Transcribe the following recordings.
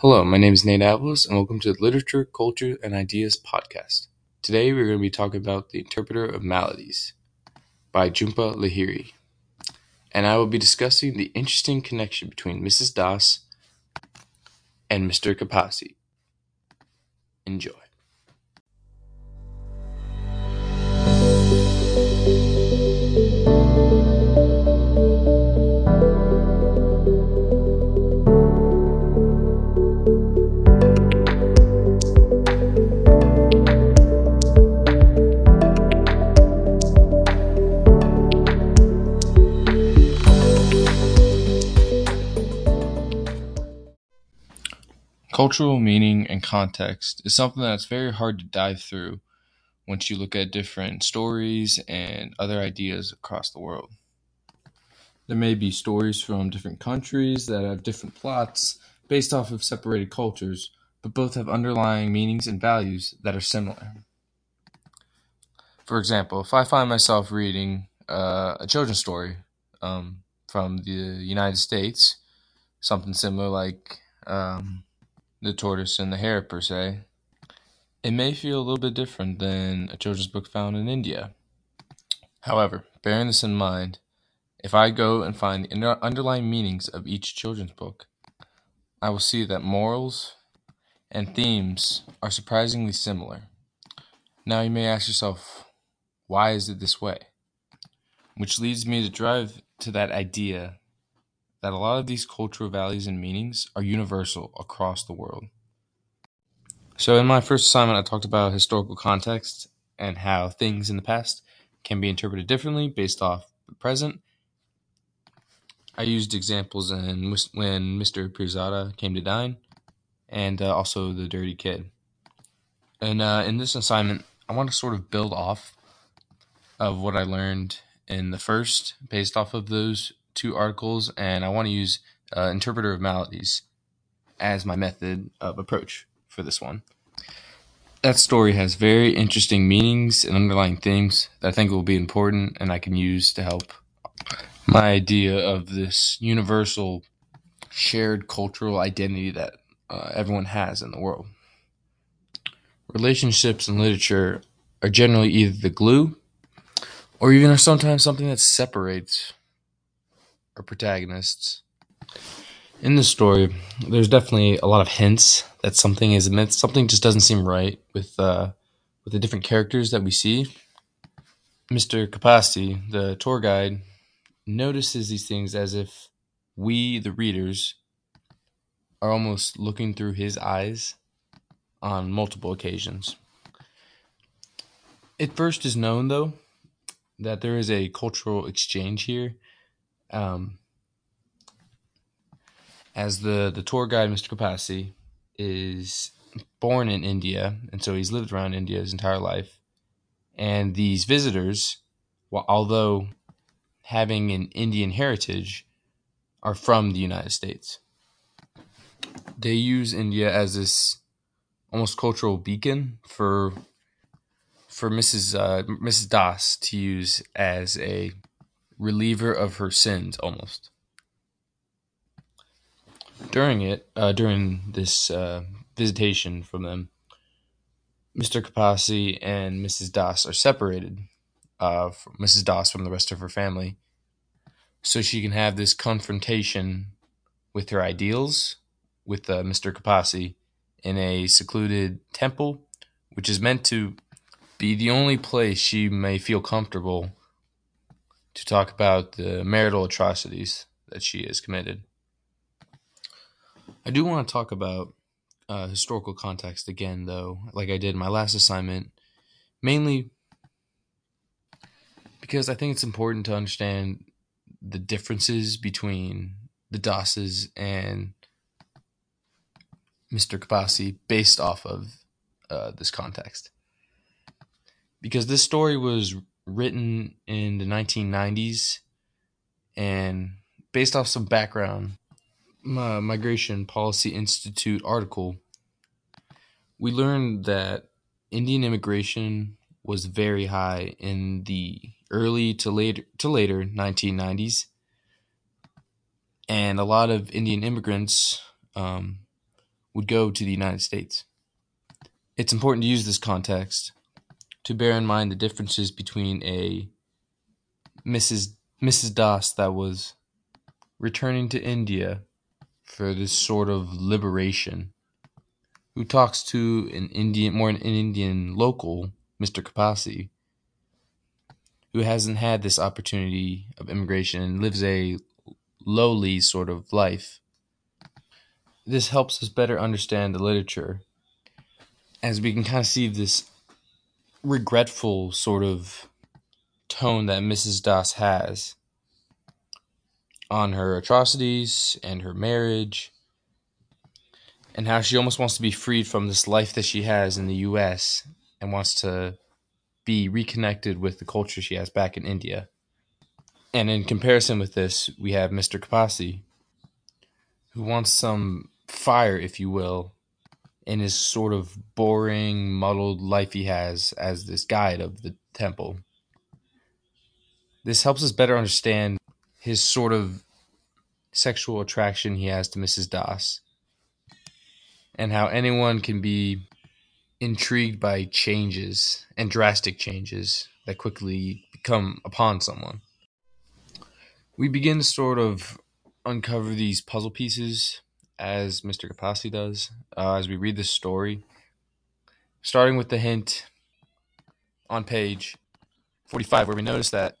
Hello, my name is Nate Avalos, and welcome to the Literature, Culture, and Ideas podcast. Today we're going to be talking about The Interpreter of Maladies by Jhumpa Lahiri. And I will be discussing the interesting connection between Mrs. Das and Mr. Kapasi. Enjoy. Cultural meaning and context is something that's very hard to dive through once you look at different stories and other ideas across the world. There may be stories from different countries that have different plots based off of separated cultures, but both have underlying meanings and values that are similar. For example, if I find myself reading uh, a children's story um, from the United States, something similar like um, the tortoise and the hare per se, it may feel a little bit different than a children's book found in India. However, bearing this in mind, if I go and find the underlying meanings of each children's book, I will see that morals and themes are surprisingly similar. Now you may ask yourself, why is it this way? Which leads me to drive to that idea that a lot of these cultural values and meanings are universal across the world. So, in my first assignment, I talked about historical context and how things in the past can be interpreted differently based off the present. I used examples in when Mr. Pirzada came to dine and uh, also the Dirty Kid. And uh, in this assignment, I want to sort of build off of what I learned in the first based off of those two articles, and I want to use uh, Interpreter of Maladies as my method of approach for this one. That story has very interesting meanings and underlying themes that I think will be important and I can use to help my idea of this universal shared cultural identity that uh, everyone has in the world. Relationships in literature are generally either the glue or even are sometimes something that separates our protagonists. In the story, there's definitely a lot of hints that something is amiss. Something just doesn't seem right with uh, with the different characters that we see. Mr. Kapasi, the tour guide, notices these things as if we, the readers, are almost looking through his eyes on multiple occasions. It first is known, though, that there is a cultural exchange here um, as the the tour guide, Mr. Kapasi, is born in India, and so he's lived around India his entire life. And these visitors, although having an Indian heritage, are from the United States. They use India as this almost cultural beacon for for Mrs. Uh, Mrs. Das to use as a reliever of her sins almost. During it, uh, during this uh, visitation from them, Mr. Kapasi and Mrs. Das are separated. Uh, Mrs. Das from the rest of her family, so she can have this confrontation with her ideals with uh, Mr. Kapasi in a secluded temple, which is meant to be the only place she may feel comfortable to talk about the marital atrocities that she has committed. I do want to talk about uh, historical context again, though, like I did in my last assignment, mainly because I think it's important to understand the differences between the Dasses and Mr. Kapasi based off of uh, this context. Because this story was written in the 1990s and based off some background my migration policy institute article we learned that indian immigration was very high in the early to later to later 1990s and a lot of indian immigrants um, would go to the United States. It's important to use this context to bear in mind the differences between a Mrs. Mrs. Das that was returning to India for this sort of liberation, who talks to an Indian, more an Indian local, Mr. Kapasi, who hasn't had this opportunity of immigration and lives a lowly sort of life. This helps us better understand the literature as we can kind of see this regretful sort of tone that Mrs. Das has on her atrocities and her marriage and how she almost wants to be freed from this life that she has in the US and wants to be reconnected with the culture she has back in India. And in comparison with this, we have Mr. Kapasi, who wants some fire, if you will, in his sort of boring, muddled life he has as this guide of the temple. This helps us better understand his sort of sexual attraction he has to Mrs. Das and how anyone can be intrigued by changes and drastic changes that quickly come upon someone. We begin to sort of uncover these puzzle pieces as Mr. Kapasi does uh, as we read this story, starting with the hint on page 45, where we notice that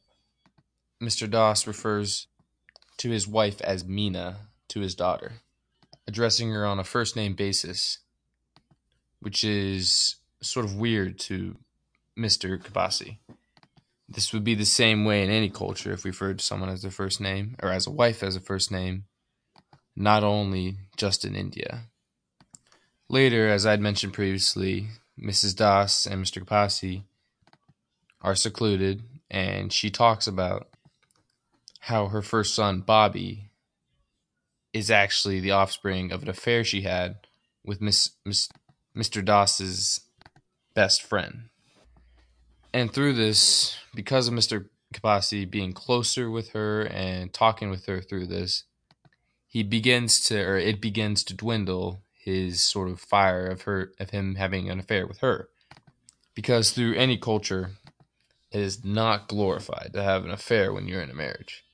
Mr. Das refers to his wife as Mina to his daughter, addressing her on a first name basis, which is sort of weird to Mr. Kapasi. This would be the same way in any culture if we referred to someone as their first name or as a wife as a first name not only just in India. Later, as I'd mentioned previously, Mrs. Das and Mr. Kapasi are secluded, and she talks about how her first son, Bobby, is actually the offspring of an affair she had with Miss, Miss, Mr. Das's best friend. And through this, because of Mr. Kapasi being closer with her and talking with her through this, he begins to or it begins to dwindle his sort of fire of her of him having an affair with her. Because through any culture it is not glorified to have an affair when you're in a marriage.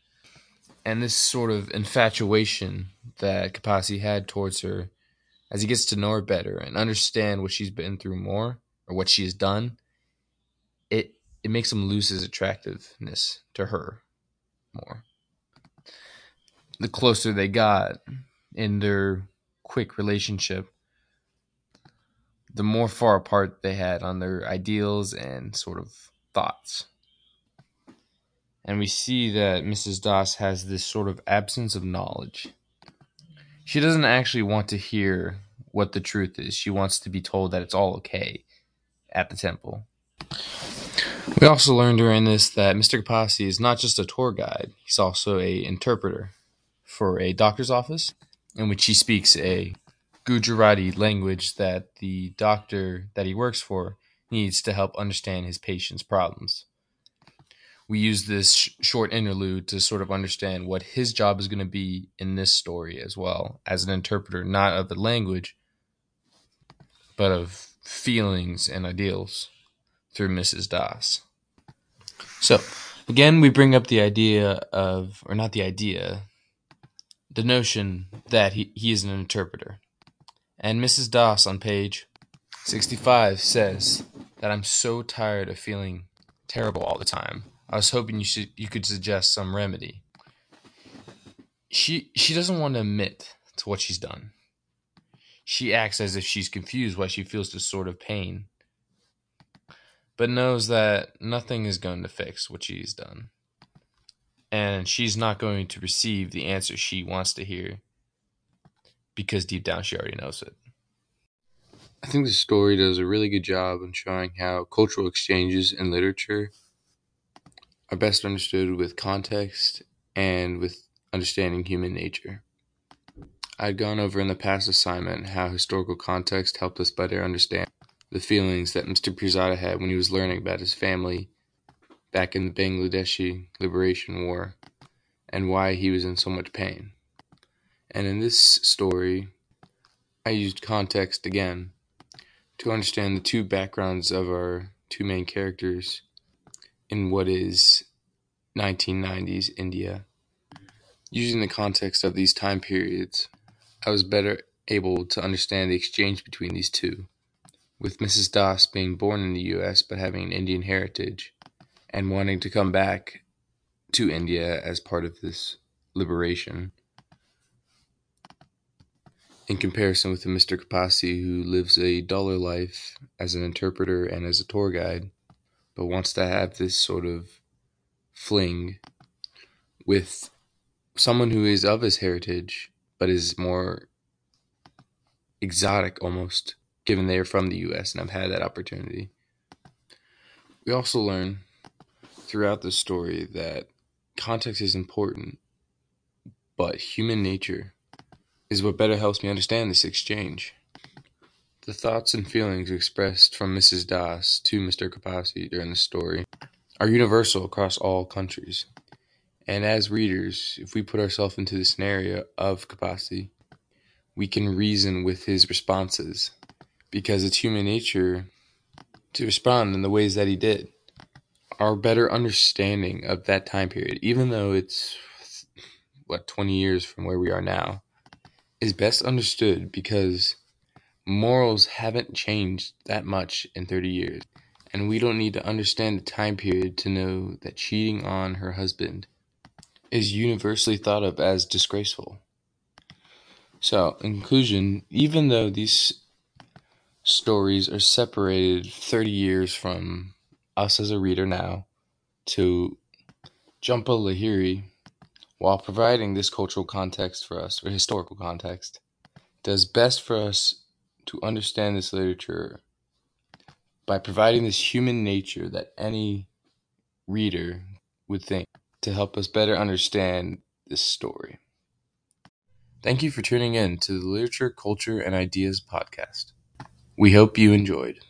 And this sort of infatuation that Kapasi had towards her as he gets to know her better and understand what she's been through more or what she has done it it makes him lose his attractiveness to her more the closer they got in their quick relationship, the more far apart they had on their ideals and sort of thoughts. And we see that Mrs. Das has this sort of absence of knowledge. She doesn't actually want to hear what the truth is. She wants to be told that it's all okay at the temple. We also learned during this that Mr. Kapasi is not just a tour guide, he's also a interpreter for a doctor's office in which he speaks a Gujarati language that the doctor that he works for needs to help understand his patient's problems. We use this sh- short interlude to sort of understand what his job is going to be in this story as well, as an interpreter, not of the language, but of feelings and ideals through Mrs. Das. So, again, we bring up the idea of, or not the idea, the notion that he, he is an interpreter. And Mrs. Das on page 65 says that I'm so tired of feeling terrible all the time. I was hoping you should you could suggest some remedy. She she doesn't want to admit to what she's done. She acts as if she's confused why she feels this sort of pain, but knows that nothing is going to fix what she's done and she's not going to receive the answer she wants to hear because deep down she already knows it. I think the story does a really good job in showing how cultural exchanges in literature are best understood with context and with understanding human nature. I'd gone over in the past assignment how historical context helped us better understand the feelings that Mr. Pirzada had when he was learning about his family back in the Bangladeshi Liberation War and why he was in so much pain. And in this story, I used context again to understand the two backgrounds of our two main characters in what is 1990s India. Using the context of these time periods, I was better able to understand the exchange between these two, with Mrs. Das being born in the US but having an Indian heritage and wanting to come back to India as part of this liberation in comparison with Mr. Kapasi who lives a duller life as an interpreter and as a tour guide, but wants to have this sort of fling with someone who is of his heritage but is more exotic almost, given they are from the US and have had that opportunity. We also learn throughout the story that context is important, but human nature is what better helps me understand this exchange. The thoughts and feelings expressed from Mrs. Das to Mr. Kapasi during the story are universal across all countries. And as readers, if we put ourselves into the scenario of Kapasi, we can reason with his responses because it's human nature to respond in the ways that he did. Our better understanding of that time period, even though it's what 20 years from where we are now, is best understood because morals haven't changed that much in 30 years. And we don't need to understand the time period to know that cheating on her husband is universally thought of as disgraceful. So, in conclusion, even though these stories are separated 30 years from us as a reader now to Jhumpa Lahiri while providing this cultural context for us, or historical context, does best for us to understand this literature by providing this human nature that any reader would think to help us better understand this story. Thank you for tuning in to the Literature, Culture, and Ideas podcast. We hope you enjoyed.